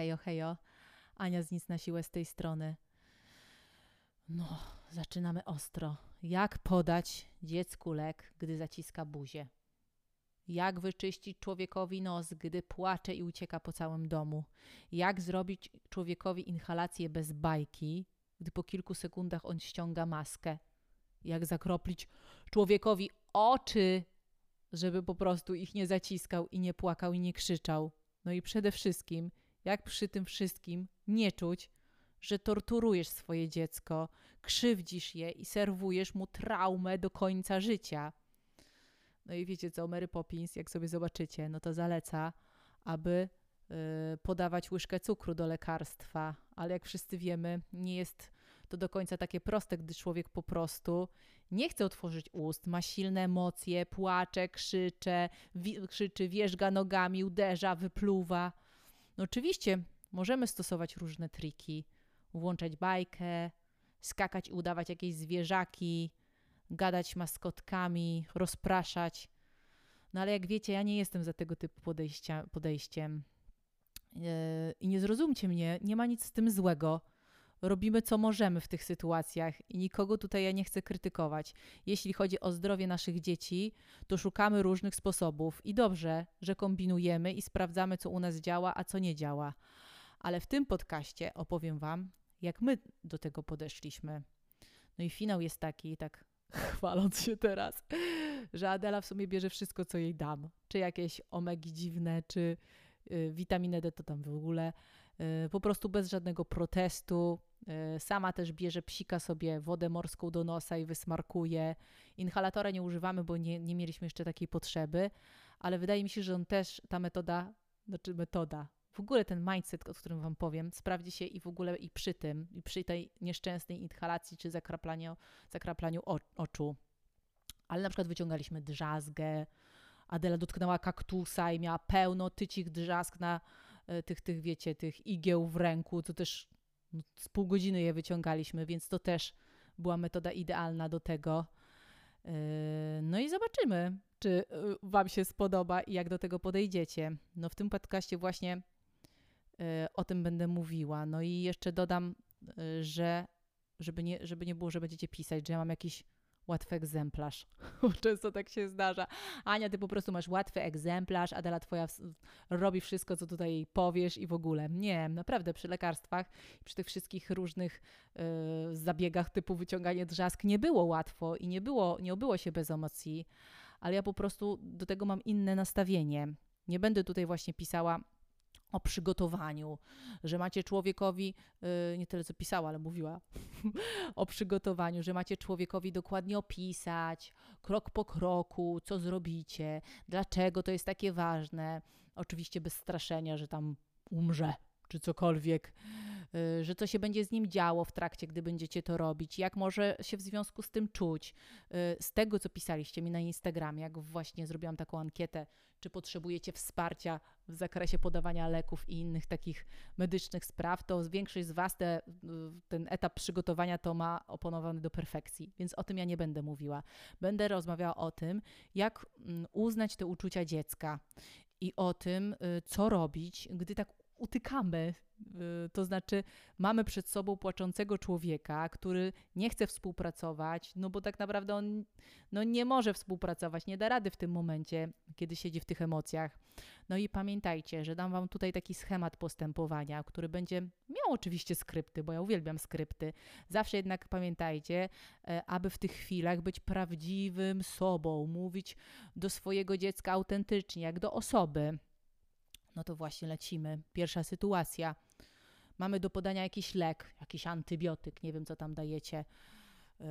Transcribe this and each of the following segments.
Hejo, hejo. Ania z nic na siłę z tej strony. No, zaczynamy ostro. Jak podać dziecku lek, gdy zaciska buzię? Jak wyczyścić człowiekowi nos, gdy płacze i ucieka po całym domu? Jak zrobić człowiekowi inhalację bez bajki, gdy po kilku sekundach on ściąga maskę? Jak zakroplić człowiekowi oczy, żeby po prostu ich nie zaciskał i nie płakał i nie krzyczał? No i przede wszystkim, jak przy tym wszystkim nie czuć, że torturujesz swoje dziecko, krzywdzisz je i serwujesz mu traumę do końca życia. No i wiecie co, Mary Poppins, jak sobie zobaczycie, no to zaleca, aby y, podawać łyżkę cukru do lekarstwa, ale jak wszyscy wiemy, nie jest to do końca takie proste, gdy człowiek po prostu nie chce otworzyć ust, ma silne emocje, płacze, krzycze, wi- krzyczy, wierzga nogami, uderza, wypluwa. No oczywiście możemy stosować różne triki, włączać bajkę, skakać i udawać jakieś zwierzaki, gadać maskotkami, rozpraszać. No ale jak wiecie, ja nie jestem za tego typu podejścia, podejściem. Yy, I nie zrozumcie mnie, nie ma nic z tym złego. Robimy co możemy w tych sytuacjach i nikogo tutaj ja nie chcę krytykować. Jeśli chodzi o zdrowie naszych dzieci, to szukamy różnych sposobów i dobrze, że kombinujemy i sprawdzamy, co u nas działa, a co nie działa. Ale w tym podcaście opowiem Wam, jak my do tego podeszliśmy. No i finał jest taki, tak chwaląc się teraz, że Adela w sumie bierze wszystko, co jej dam. Czy jakieś omegi dziwne, czy y, witaminę D, to tam w ogóle. Y, po prostu bez żadnego protestu. Y, sama też bierze psika sobie wodę morską do nosa i wysmarkuje. Inhalatora nie używamy, bo nie, nie mieliśmy jeszcze takiej potrzeby, ale wydaje mi się, że on też, ta metoda, znaczy metoda, w ogóle ten mindset, o którym Wam powiem, sprawdzi się i w ogóle i przy tym, i przy tej nieszczęsnej inhalacji czy zakraplaniu, zakraplaniu oczu. Ale na przykład wyciągaliśmy drzazgę, Adela dotknęła kaktusa i miała pełno tycich drzazg na tych, tych, wiecie, tych igieł w ręku, to też no, z pół godziny je wyciągaliśmy, więc to też była metoda idealna do tego. Yy, no i zobaczymy, czy y, Wam się spodoba i jak do tego podejdziecie. No w tym podcaście właśnie o tym będę mówiła. No i jeszcze dodam, że żeby nie, żeby nie było, że będziecie pisać, że ja mam jakiś łatwy egzemplarz. Często tak się zdarza. Ania, ty po prostu masz łatwy egzemplarz, Adela twoja robi wszystko, co tutaj powiesz i w ogóle. Nie, naprawdę przy lekarstwach, przy tych wszystkich różnych y, zabiegach typu wyciąganie drzask nie było łatwo i nie było, nie obyło się bez emocji, ale ja po prostu do tego mam inne nastawienie. Nie będę tutaj właśnie pisała o przygotowaniu, że macie człowiekowi, yy, nie tyle co pisała, ale mówiła o przygotowaniu, że macie człowiekowi dokładnie opisać, krok po kroku, co zrobicie, dlaczego to jest takie ważne. Oczywiście bez straszenia, że tam umrze czy cokolwiek, y, że co się będzie z nim działo w trakcie, gdy będziecie to robić, jak może się w związku z tym czuć. Y, z tego, co pisaliście mi na Instagramie, jak właśnie zrobiłam taką ankietę, czy potrzebujecie wsparcia w zakresie podawania leków i innych takich medycznych spraw, to większość z Was te, y, ten etap przygotowania to ma oponowany do perfekcji, więc o tym ja nie będę mówiła. Będę rozmawiała o tym, jak mm, uznać te uczucia dziecka i o tym, co robić, gdy tak utykamy. Y, to znaczy, mamy przed sobą płaczącego człowieka, który nie chce współpracować, no bo tak naprawdę on no nie może współpracować, nie da rady w tym momencie, kiedy siedzi w tych emocjach. No i pamiętajcie, że dam Wam tutaj taki schemat postępowania, który będzie miał oczywiście skrypty, bo ja uwielbiam skrypty. Zawsze jednak pamiętajcie, e, aby w tych chwilach być prawdziwym sobą, mówić do swojego dziecka autentycznie, jak do osoby no to właśnie lecimy. Pierwsza sytuacja. Mamy do podania jakiś lek, jakiś antybiotyk, nie wiem co tam dajecie, yy,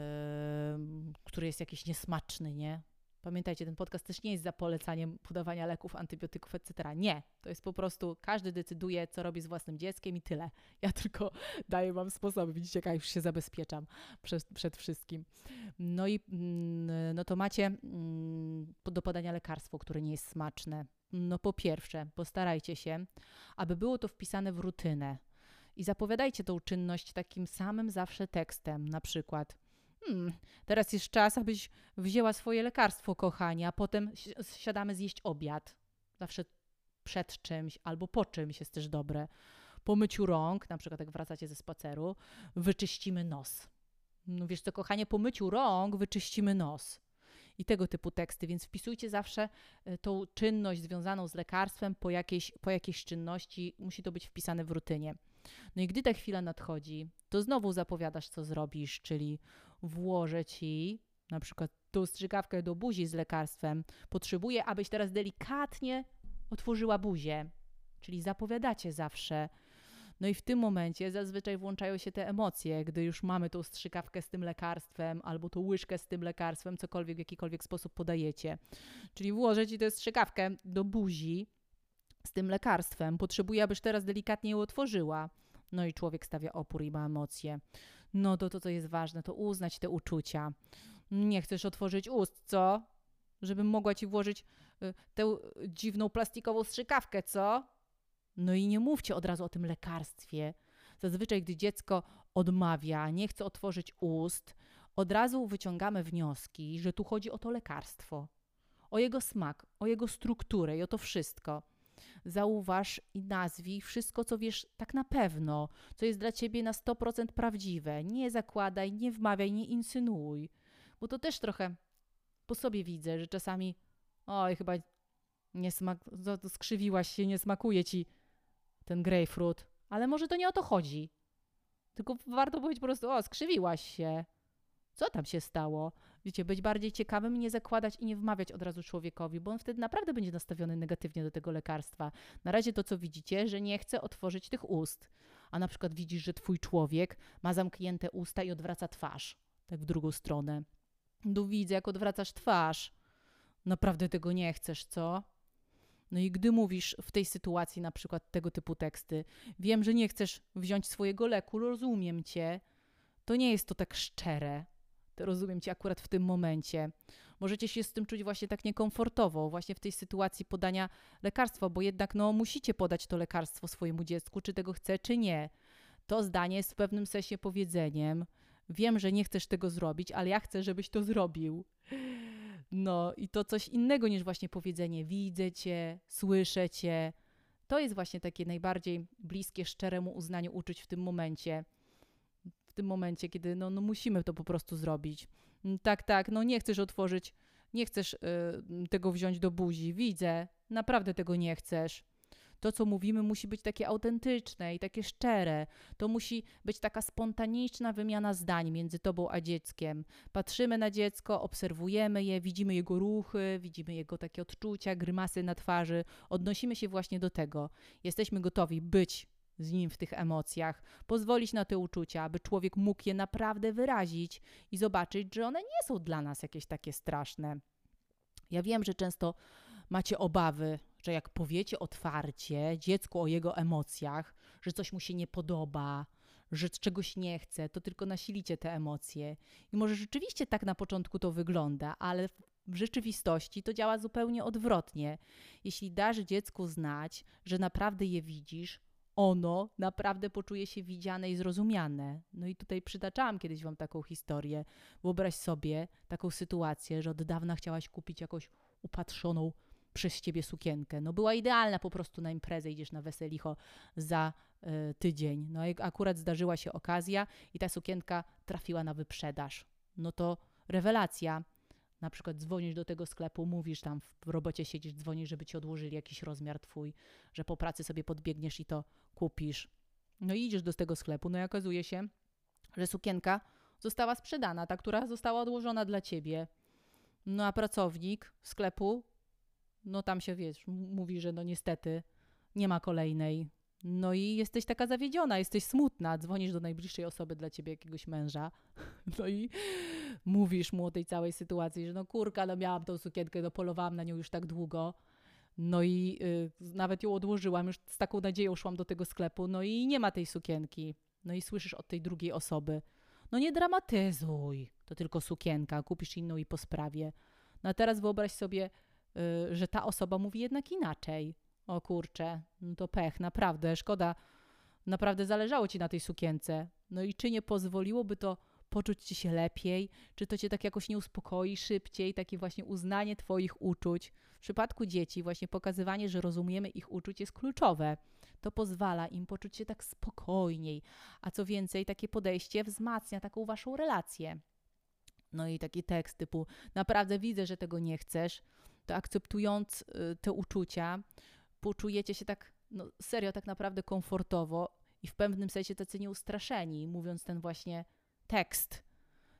który jest jakiś niesmaczny, nie? Pamiętajcie, ten podcast też nie jest za polecaniem podawania leków, antybiotyków, etc. Nie, to jest po prostu każdy decyduje, co robi z własnym dzieckiem i tyle. Ja tylko daję Wam sposoby. Widzicie, jak ja już się zabezpieczam przed, przed wszystkim. No i mm, no to macie mm, do podania lekarstwo, które nie jest smaczne. No po pierwsze, postarajcie się, aby było to wpisane w rutynę i zapowiadajcie tą czynność takim samym zawsze tekstem, na przykład hmm, teraz jest czas, abyś wzięła swoje lekarstwo, kochanie, a potem siadamy zjeść obiad. Zawsze przed czymś albo po czymś jest też dobre. po myciu rąk, na przykład jak wracacie ze spaceru, wyczyścimy nos. No wiesz co, kochanie, po myciu rąk wyczyścimy nos. I tego typu teksty, więc wpisujcie zawsze y, tą czynność związaną z lekarstwem po jakiejś, po jakiejś czynności, musi to być wpisane w rutynie. No i gdy ta chwila nadchodzi, to znowu zapowiadasz, co zrobisz, czyli włożę ci na przykład tą strzykawkę do buzi z lekarstwem. Potrzebuję, abyś teraz delikatnie otworzyła buzię. Czyli zapowiadacie zawsze. No i w tym momencie zazwyczaj włączają się te emocje, gdy już mamy tą strzykawkę z tym lekarstwem albo tą łyżkę z tym lekarstwem, cokolwiek w jakikolwiek sposób podajecie. Czyli włożę ci tę strzykawkę do buzi z tym lekarstwem. Potrzebuję, abyś teraz delikatnie ją otworzyła. No i człowiek stawia opór i ma emocje. No to to, co jest ważne, to uznać te uczucia. Nie chcesz otworzyć ust, co? Żebym mogła ci włożyć y, tę dziwną plastikową strzykawkę, co? No i nie mówcie od razu o tym lekarstwie. Zazwyczaj, gdy dziecko odmawia, nie chce otworzyć ust, od razu wyciągamy wnioski, że tu chodzi o to lekarstwo, o jego smak, o jego strukturę i o to wszystko. Zauważ i nazwij wszystko, co wiesz tak na pewno, co jest dla ciebie na 100% prawdziwe. Nie zakładaj, nie wmawiaj, nie insynuuj. Bo to też trochę po sobie widzę, że czasami oj, chyba nie smak, skrzywiłaś się, nie smakuje ci ten grapefruit. Ale może to nie o to chodzi. Tylko warto powiedzieć po prostu, o, skrzywiłaś się. Co tam się stało? Wiecie, być bardziej ciekawym, nie zakładać i nie wmawiać od razu człowiekowi, bo on wtedy naprawdę będzie nastawiony negatywnie do tego lekarstwa. Na razie to, co widzicie, że nie chce otworzyć tych ust. A na przykład widzisz, że twój człowiek ma zamknięte usta i odwraca twarz, tak w drugą stronę. Tu widzę, jak odwracasz twarz. Naprawdę tego nie chcesz, co? No i gdy mówisz w tej sytuacji na przykład tego typu teksty, wiem, że nie chcesz wziąć swojego leku, rozumiem cię, to nie jest to tak szczere. To rozumiem cię akurat w tym momencie. Możecie się z tym czuć właśnie tak niekomfortowo, właśnie w tej sytuacji podania lekarstwa, bo jednak no musicie podać to lekarstwo swojemu dziecku, czy tego chce, czy nie. To zdanie jest w pewnym sensie powiedzeniem, Wiem, że nie chcesz tego zrobić, ale ja chcę, żebyś to zrobił. No i to coś innego niż właśnie powiedzenie widzę cię, słyszę cię. To jest właśnie takie najbardziej bliskie szczeremu uznaniu uczuć w tym momencie. W tym momencie, kiedy no, no musimy to po prostu zrobić. Mm, tak, tak, no nie chcesz otworzyć, nie chcesz y, tego wziąć do buzi. Widzę, naprawdę tego nie chcesz to, co mówimy, musi być takie autentyczne i takie szczere. To musi być taka spontaniczna wymiana zdań między tobą a dzieckiem. Patrzymy na dziecko, obserwujemy je, widzimy jego ruchy, widzimy jego takie odczucia, grymasy na twarzy. Odnosimy się właśnie do tego. Jesteśmy gotowi być z nim w tych emocjach, pozwolić na te uczucia, aby człowiek mógł je naprawdę wyrazić i zobaczyć, że one nie są dla nas jakieś takie straszne. Ja wiem, że często macie obawy, że jak powiecie otwarcie dziecku o jego emocjach, że coś mu się nie podoba, że czegoś nie chce, to tylko nasilicie te emocje. I może rzeczywiście tak na początku to wygląda, ale w rzeczywistości to działa zupełnie odwrotnie. Jeśli dasz dziecku znać, że naprawdę je widzisz, ono naprawdę poczuje się widziane i zrozumiane. No i tutaj przytaczałam kiedyś wam taką historię. Wyobraź sobie taką sytuację, że od dawna chciałaś kupić jakąś upatrzoną przez ciebie sukienkę. No była idealna po prostu na imprezę, idziesz na weselicho za y, tydzień. No i akurat zdarzyła się okazja i ta sukienka trafiła na wyprzedaż. No to rewelacja. Na przykład dzwonisz do tego sklepu, mówisz tam w robocie siedzisz, dzwonisz, żeby ci odłożyli jakiś rozmiar twój, że po pracy sobie podbiegniesz i to kupisz. No i idziesz do tego sklepu, no i okazuje się, że sukienka została sprzedana, ta, która została odłożona dla ciebie. No a pracownik sklepu no tam się wiesz, mówi, że no niestety nie ma kolejnej. No i jesteś taka zawiedziona, jesteś smutna, dzwonisz do najbliższej osoby dla ciebie, jakiegoś męża, no i mówisz mu o tej całej sytuacji, że no kurka, no miałam tą sukienkę, no polowałam na nią już tak długo, no i y, nawet ją odłożyłam, już z taką nadzieją szłam do tego sklepu, no i nie ma tej sukienki. No i słyszysz od tej drugiej osoby, no nie dramatyzuj, to tylko sukienka, kupisz inną i po sprawie. No a teraz wyobraź sobie, że ta osoba mówi jednak inaczej. O kurczę, no to pech, naprawdę, szkoda. Naprawdę zależało ci na tej sukience. No i czy nie pozwoliłoby to poczuć ci się lepiej? Czy to cię tak jakoś nie uspokoi szybciej? Takie właśnie uznanie twoich uczuć. W przypadku dzieci właśnie pokazywanie, że rozumiemy ich uczuć jest kluczowe. To pozwala im poczuć się tak spokojniej, a co więcej, takie podejście wzmacnia taką waszą relację. No i taki tekst typu: Naprawdę widzę, że tego nie chcesz, to akceptując y, te uczucia, poczujecie się tak, no serio, tak naprawdę komfortowo i w pewnym sensie tacy nieustraszeni, mówiąc ten właśnie tekst.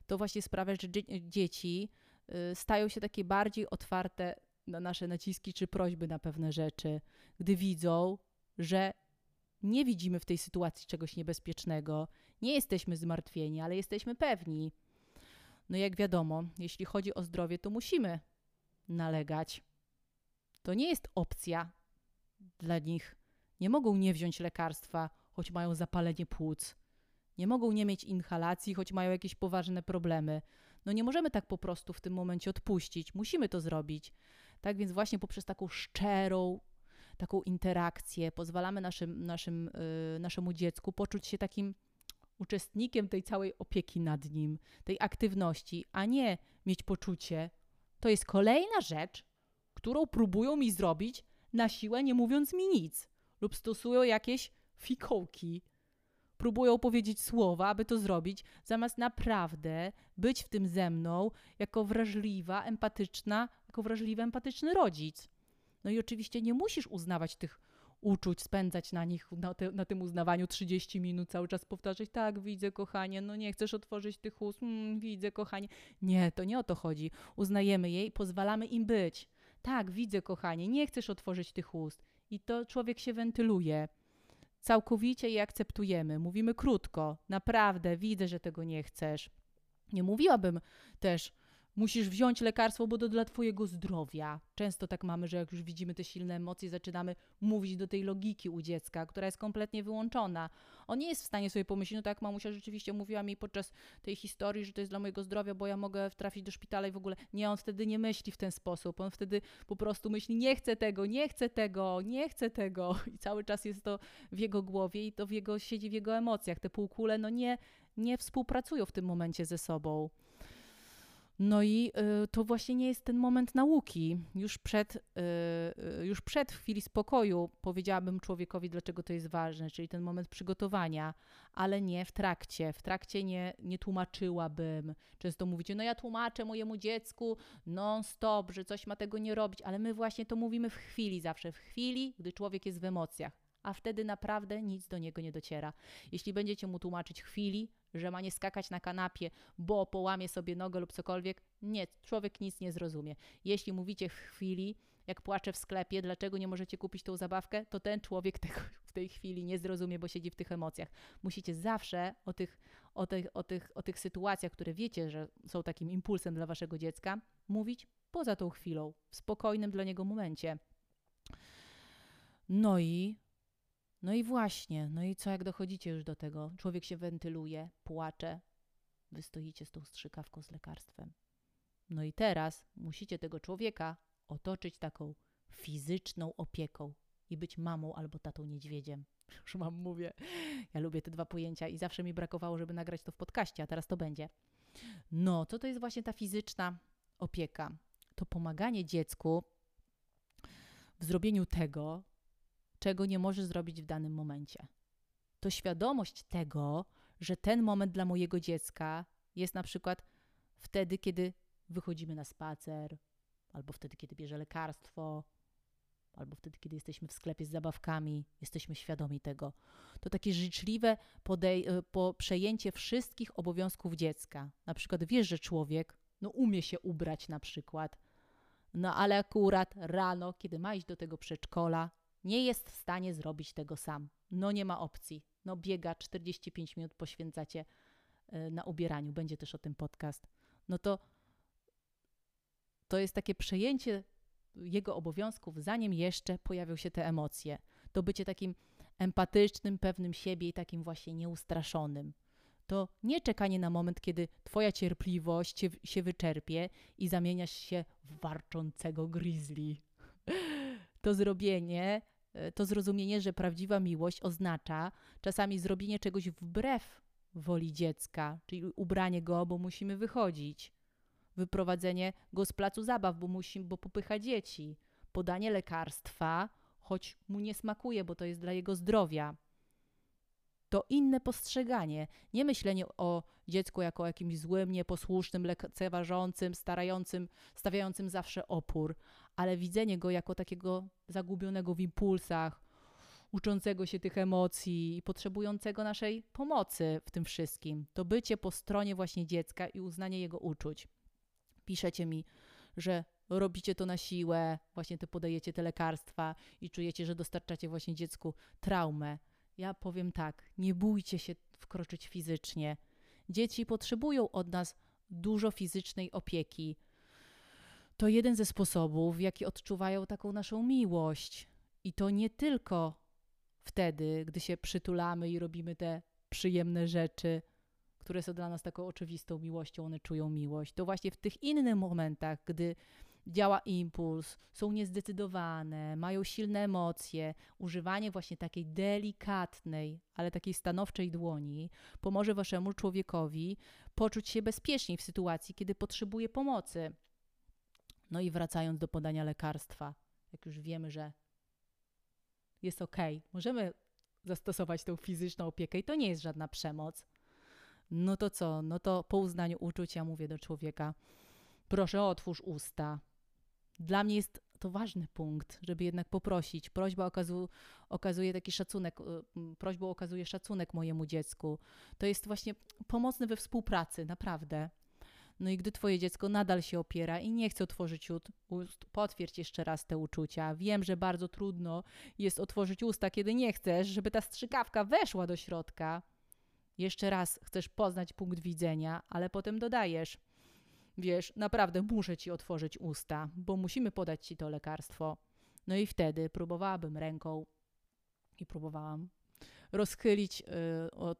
To właśnie sprawia, że dzieci y, stają się takie bardziej otwarte na nasze naciski czy prośby na pewne rzeczy, gdy widzą, że nie widzimy w tej sytuacji czegoś niebezpiecznego, nie jesteśmy zmartwieni, ale jesteśmy pewni. No jak wiadomo, jeśli chodzi o zdrowie, to musimy nalegać. To nie jest opcja dla nich. Nie mogą nie wziąć lekarstwa, choć mają zapalenie płuc. Nie mogą nie mieć inhalacji, choć mają jakieś poważne problemy. No nie możemy tak po prostu w tym momencie odpuścić. Musimy to zrobić. Tak więc właśnie poprzez taką szczerą, taką interakcję pozwalamy naszym, naszym, yy, naszemu dziecku poczuć się takim uczestnikiem tej całej opieki nad nim, tej aktywności, a nie mieć poczucie, to jest kolejna rzecz, którą próbują mi zrobić na siłę, nie mówiąc mi nic, lub stosują jakieś fikołki. Próbują powiedzieć słowa, aby to zrobić, zamiast naprawdę być w tym ze mną jako wrażliwa, empatyczna, jako wrażliwy, empatyczny rodzic. No i oczywiście nie musisz uznawać tych uczuć, spędzać na nich, na, te, na, tym uznawaniu 30 minut, cały czas powtarzać, tak, widzę, kochanie, no nie chcesz otworzyć tych ust, mm, widzę, kochanie. Nie, to nie o to chodzi. Uznajemy je i pozwalamy im być. Tak, widzę, kochanie, nie chcesz otworzyć tych ust. I to człowiek się wentyluje. Całkowicie je akceptujemy. Mówimy krótko, naprawdę, widzę, że tego nie chcesz. Nie mówiłabym też, musisz wziąć lekarstwo, bo to dla twojego zdrowia. Często tak mamy, że jak już widzimy te silne emocje, zaczynamy mówić do tej logiki u dziecka, która jest kompletnie wyłączona. On nie jest w stanie sobie pomyśleć, no tak mamusia rzeczywiście mówiła mi podczas tej historii, że to jest dla mojego zdrowia, bo ja mogę trafić do szpitala i w ogóle. Nie, on wtedy nie myśli w ten sposób. On wtedy po prostu myśli, nie chcę tego, nie chcę tego, nie chcę tego. I cały czas jest to w jego głowie i to w jego, siedzi w jego emocjach. Te półkule, no nie, nie współpracują w tym momencie ze sobą. No i y, to właśnie nie jest ten moment nauki. Już przed, y, y, już przed chwili spokoju powiedziałabym człowiekowi, dlaczego to jest ważne, czyli ten moment przygotowania, ale nie w trakcie. W trakcie nie, nie tłumaczyłabym. Często mówicie, no ja tłumaczę mojemu dziecku non-stop, że coś ma tego nie robić, ale my właśnie to mówimy w chwili zawsze, w chwili, gdy człowiek jest w emocjach a wtedy naprawdę nic do niego nie dociera. Jeśli będziecie mu tłumaczyć chwili, że ma nie skakać na kanapie, bo połamie sobie nogę lub cokolwiek, nie, człowiek nic nie zrozumie. Jeśli mówicie w chwili, jak płacze w sklepie, dlaczego nie możecie kupić tą zabawkę, to ten człowiek tego w tej chwili nie zrozumie, bo siedzi w tych emocjach. Musicie zawsze o tych, o tych, o tych, o tych sytuacjach, które wiecie, że są takim impulsem dla waszego dziecka, mówić poza tą chwilą, w spokojnym dla niego momencie. No i no i właśnie, no i co jak dochodzicie już do tego? Człowiek się wentyluje, płacze, wy stoicie z tą strzykawką z lekarstwem. No i teraz musicie tego człowieka otoczyć taką fizyczną opieką i być mamą albo tatą niedźwiedziem. Już mam mówię. Ja lubię te dwa pojęcia i zawsze mi brakowało, żeby nagrać to w podcaście, a teraz to będzie. No, to to jest właśnie ta fizyczna opieka. To pomaganie dziecku w zrobieniu tego, czego nie możesz zrobić w danym momencie. To świadomość tego, że ten moment dla mojego dziecka jest na przykład wtedy, kiedy wychodzimy na spacer, albo wtedy, kiedy bierze lekarstwo, albo wtedy, kiedy jesteśmy w sklepie z zabawkami, jesteśmy świadomi tego. To takie życzliwe podej- po przejęcie wszystkich obowiązków dziecka. Na przykład wiesz, że człowiek no, umie się ubrać na przykład, no ale akurat rano, kiedy ma iść do tego przedszkola, nie jest w stanie zrobić tego sam. No nie ma opcji. No biega 45 minut poświęcacie e, na ubieraniu. Będzie też o tym podcast. No to to jest takie przejęcie jego obowiązków, zanim jeszcze pojawią się te emocje. To bycie takim empatycznym, pewnym siebie i takim właśnie nieustraszonym. To nie czekanie na moment, kiedy twoja cierpliwość się wyczerpie i zamieniasz się w warczącego grizzly. To zrobienie E, to zrozumienie, że prawdziwa miłość oznacza czasami zrobienie czegoś wbrew woli dziecka, czyli ubranie go, bo musimy wychodzić, wyprowadzenie go z placu zabaw, bo, musi, bo popycha dzieci, podanie lekarstwa, choć mu nie smakuje, bo to jest dla jego zdrowia. To inne postrzeganie, nie myślenie o dziecku jako jakimś złym, nieposłusznym, lekceważącym, starającym, stawiającym zawsze opór, ale widzenie go jako takiego zagubionego w impulsach, uczącego się tych emocji i potrzebującego naszej pomocy w tym wszystkim. To bycie po stronie właśnie dziecka i uznanie jego uczuć. Piszecie mi, że robicie to na siłę, właśnie to podajecie te lekarstwa i czujecie, że dostarczacie właśnie dziecku traumę. Ja powiem tak, nie bójcie się wkroczyć fizycznie. Dzieci potrzebują od nas dużo fizycznej opieki. To jeden ze sposobów, w jaki odczuwają taką naszą miłość. I to nie tylko wtedy, gdy się przytulamy i robimy te przyjemne rzeczy, które są dla nas taką oczywistą miłością, one czują miłość. To właśnie w tych innych momentach, gdy działa impuls, są niezdecydowane, mają silne emocje, używanie właśnie takiej delikatnej, ale takiej stanowczej dłoni pomoże waszemu człowiekowi poczuć się bezpieczniej w sytuacji, kiedy potrzebuje pomocy. No i wracając do podania lekarstwa, jak już wiemy, że jest ok, możemy zastosować tą fizyczną opiekę i to nie jest żadna przemoc. No to co? No to po uznaniu uczuć ja mówię do człowieka: proszę, otwórz usta. Dla mnie jest to ważny punkt, żeby jednak poprosić. Prośba okazu, okazuje taki szacunek, y, prośbą okazuje szacunek mojemu dziecku. To jest właśnie pomocne we współpracy, naprawdę. No i gdy twoje dziecko nadal się opiera i nie chce otworzyć ust, potwierdź jeszcze raz te uczucia. Wiem, że bardzo trudno jest otworzyć usta, kiedy nie chcesz, żeby ta strzykawka weszła do środka. Jeszcze raz chcesz poznać punkt widzenia, ale potem dodajesz – wiesz, naprawdę muszę ci otworzyć usta, bo musimy podać ci to lekarstwo. No i wtedy próbowałabym ręką i próbowałam rozchylić y, o, y,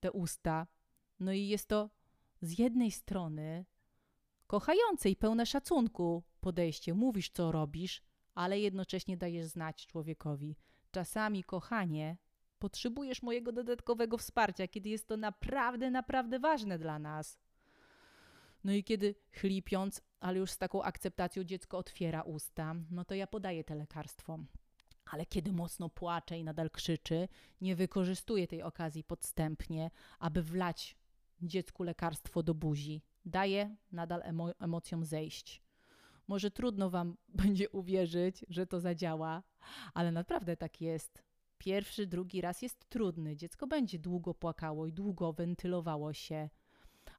te usta. No i jest to z jednej strony kochające i pełne szacunku podejście. Mówisz, co robisz, ale jednocześnie dajesz znać człowiekowi. Czasami, kochanie, potrzebujesz mojego dodatkowego wsparcia, kiedy jest to naprawdę, naprawdę ważne dla nas. No i kiedy chlipiąc, ale już z taką akceptacją dziecko otwiera usta, no to ja podaję te lekarstwo. Ale kiedy mocno płacze i nadal krzyczy, nie wykorzystuję tej okazji podstępnie, aby wlać dziecku lekarstwo do buzi. Daję nadal emo emocjom zejść. Może trudno Wam będzie uwierzyć, że to zadziała, ale naprawdę tak jest. Pierwszy, drugi raz jest trudny. Dziecko będzie długo płakało i długo wentylowało się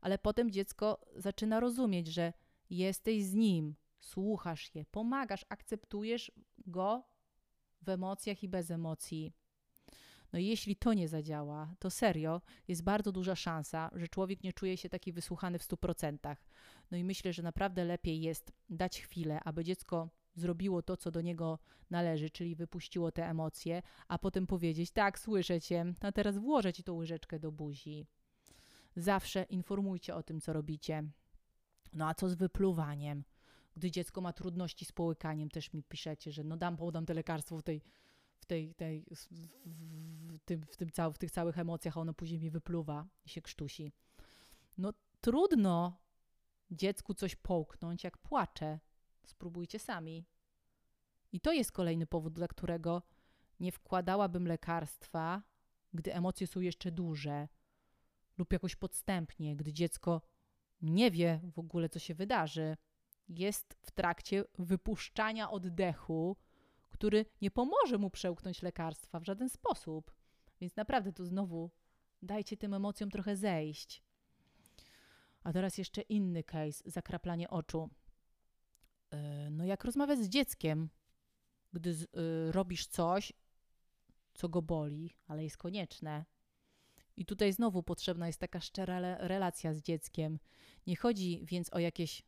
ale potem dziecko zaczyna rozumieć, że jesteś z nim, słuchasz je, pomagasz, akceptujesz go w emocjach i bez emocji. No i jeśli to nie zadziała, to serio jest bardzo duża szansa, że człowiek nie czuje się taki wysłuchany w 100%. No i myślę, że naprawdę lepiej jest dać chwilę, aby dziecko zrobiło to, co do niego należy, czyli wypuściło te emocje, a potem powiedzieć: Tak, słyszę cię, a teraz włożę ci tą łyżeczkę do buzi. Zawsze informujcie o tym, co robicie. No a co z wypluwaniem? Gdy dziecko ma trudności z połykaniem, też mi piszecie, że no dam, podam te lekarstwo w tej, w tej, tej w, tym, w, tym cał, w tych całych emocjach, a ono później mi wypluwa i się krztusi. No trudno dziecku coś połknąć, jak płacze. Spróbujcie sami. I to jest kolejny powód, dla którego nie wkładałabym lekarstwa, gdy emocje są jeszcze duże, lub jakoś podstępnie, gdy dziecko nie wie w ogóle, co się wydarzy, jest w trakcie wypuszczania oddechu, który nie pomoże mu przełknąć lekarstwa w żaden sposób. Więc naprawdę tu znowu dajcie tym emocjom trochę zejść. A teraz jeszcze inny case, zakraplanie oczu. E, no jak rozmawiać z dzieckiem, gdy z, y, robisz coś, co go boli, ale jest konieczne, i tutaj znowu potrzebna jest taka szczera relacja z dzieckiem. Nie chodzi więc o jakieś,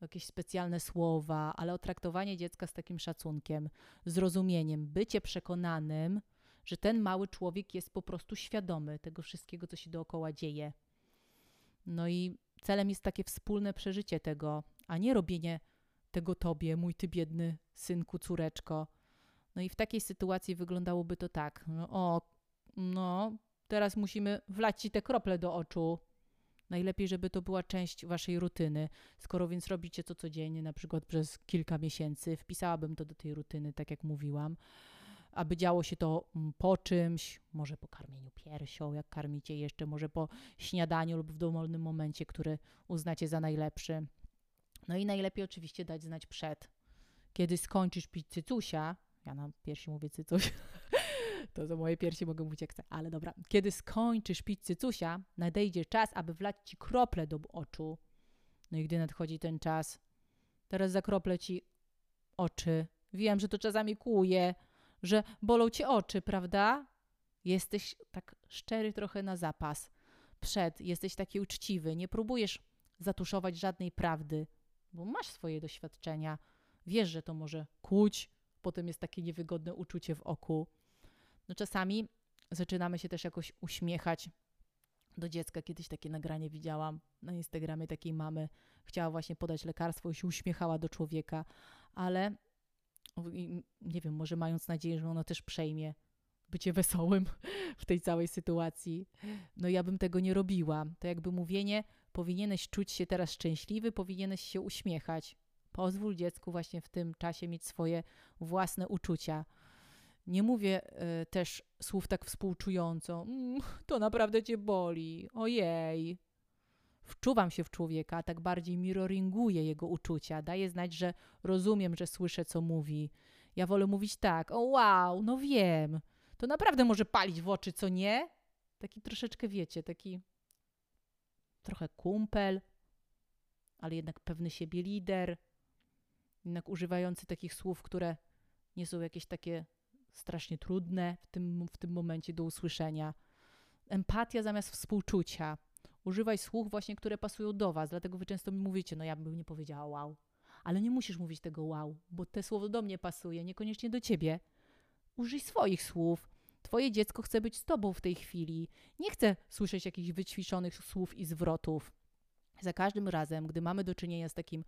jakieś specjalne słowa, ale o traktowanie dziecka z takim szacunkiem, zrozumieniem, bycie przekonanym, że ten mały człowiek jest po prostu świadomy tego wszystkiego, co się dookoła dzieje. No i celem jest takie wspólne przeżycie tego, a nie robienie tego tobie, mój ty biedny synku, córeczko. No i w takiej sytuacji wyglądałoby to tak. No, o, no, teraz musimy wlać ci te krople do oczu. Najlepiej, żeby to była część waszej rutyny. Skoro więc robicie to codziennie, na przykład przez kilka miesięcy, wpisałabym to do tej rutyny, tak jak mówiłam, aby działo się to mm, po czymś, może po karmieniu piersią, jak karmicie jeszcze, może po śniadaniu lub w dowolnym momencie, który uznacie za najlepszy. No i najlepiej oczywiście dać znać przed. Kiedy skończysz pić cycusia, ja na piersi mówię cycuś, to za moje piersi mogę mówić jak chcę, ale dobra. Kiedy skończysz pić cycusia, nadejdzie czas, aby wlać ci krople do oczu. No i gdy nadchodzi ten czas, teraz zakroplę ci oczy. Wiem, że to czasami kłuje, że bolą cię oczy, prawda? Jesteś tak szczery trochę na zapas. Przed, jesteś taki uczciwy, nie próbujesz zatuszować żadnej prawdy, bo masz swoje doświadczenia. Wiesz, że to może kłuć, potem jest takie niewygodne uczucie w oku. No czasami zaczynamy się też jakoś uśmiechać do dziecka. Kiedyś takie nagranie widziałam na Instagramie takiej mamy. Chciała właśnie podać lekarstwo i się uśmiechała do człowieka, ale nie wiem, może mając nadzieję, że ono też przejmie bycie wesołym w tej całej sytuacji. No ja bym tego nie robiła. To jakby mówienie, powinieneś czuć się teraz szczęśliwy, powinieneś się uśmiechać. Pozwól dziecku właśnie w tym czasie mieć swoje własne uczucia. Nie mówię y, też słów tak współczująco. Mm, to naprawdę cię boli. Ojej. Wczuwam się w człowieka, tak bardziej mirroringuję jego uczucia. Daję znać, że rozumiem, że słyszę, co mówi. Ja wolę mówić tak. O wow, no wiem. To naprawdę może palić w oczy, co nie? Taki troszeczkę, wiecie, taki trochę kumpel, ale jednak pewny siebie lider. Jednak używający takich słów, które nie są jakieś takie strasznie trudne w tym, w tym momencie do usłyszenia. Empatia zamiast współczucia. Używaj słów właśnie, które pasują do was, dlatego wy często mi mówicie, no ja bym nie powiedziała wow. Ale nie musisz mówić tego wow, bo te słowo do mnie pasuje, niekoniecznie do ciebie. Użyj swoich słów. Twoje dziecko chce być z tobą w tej chwili. Nie chce słyszeć jakichś wyćwiczonych słów i zwrotów. Za każdym razem, gdy mamy do czynienia z takim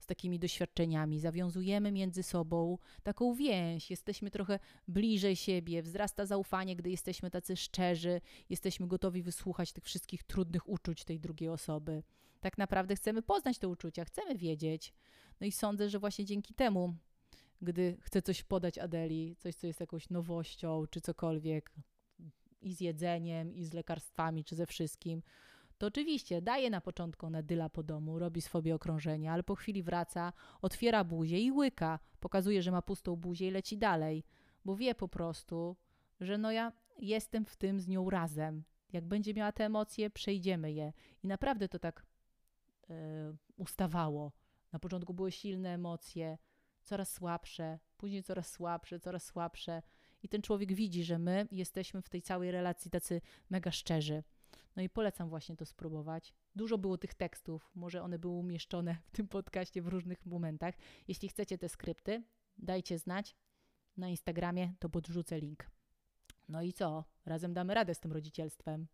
z takimi doświadczeniami, zawiązujemy między sobą taką więź, jesteśmy trochę bliżej siebie, wzrasta zaufanie, gdy jesteśmy tacy szczerzy, jesteśmy gotowi wysłuchać tych wszystkich trudnych uczuć tej drugiej osoby. Tak naprawdę chcemy poznać te uczucia, chcemy wiedzieć. No i sądzę, że właśnie dzięki temu, gdy chcę coś podać Adeli, coś, co jest jakąś nowością, czy cokolwiek, i z jedzeniem, i z lekarstwami, czy ze wszystkim, to oczywiście daje na początku ona dyla po domu, robi sobie okrążenie, ale po chwili wraca, otwiera buzię i łyka, pokazuje, że ma pustą buzię i leci dalej, bo wie po prostu, że no ja jestem w tym z nią razem. Jak będzie miała te emocje, przejdziemy je. I naprawdę to tak yy, ustawało. Na początku były silne emocje, coraz słabsze, później coraz słabsze, coraz słabsze. I ten człowiek widzi, że my jesteśmy w tej całej relacji tacy mega szczerzy. No i polecam właśnie to spróbować. Dużo było tych tekstów, może one były umieszczone w tym podcaście w różnych momentach. Jeśli chcecie te skrypty, dajcie znać na Instagramie, to podrzucę link. No i co? Razem damy radę z tym rodzicielstwem.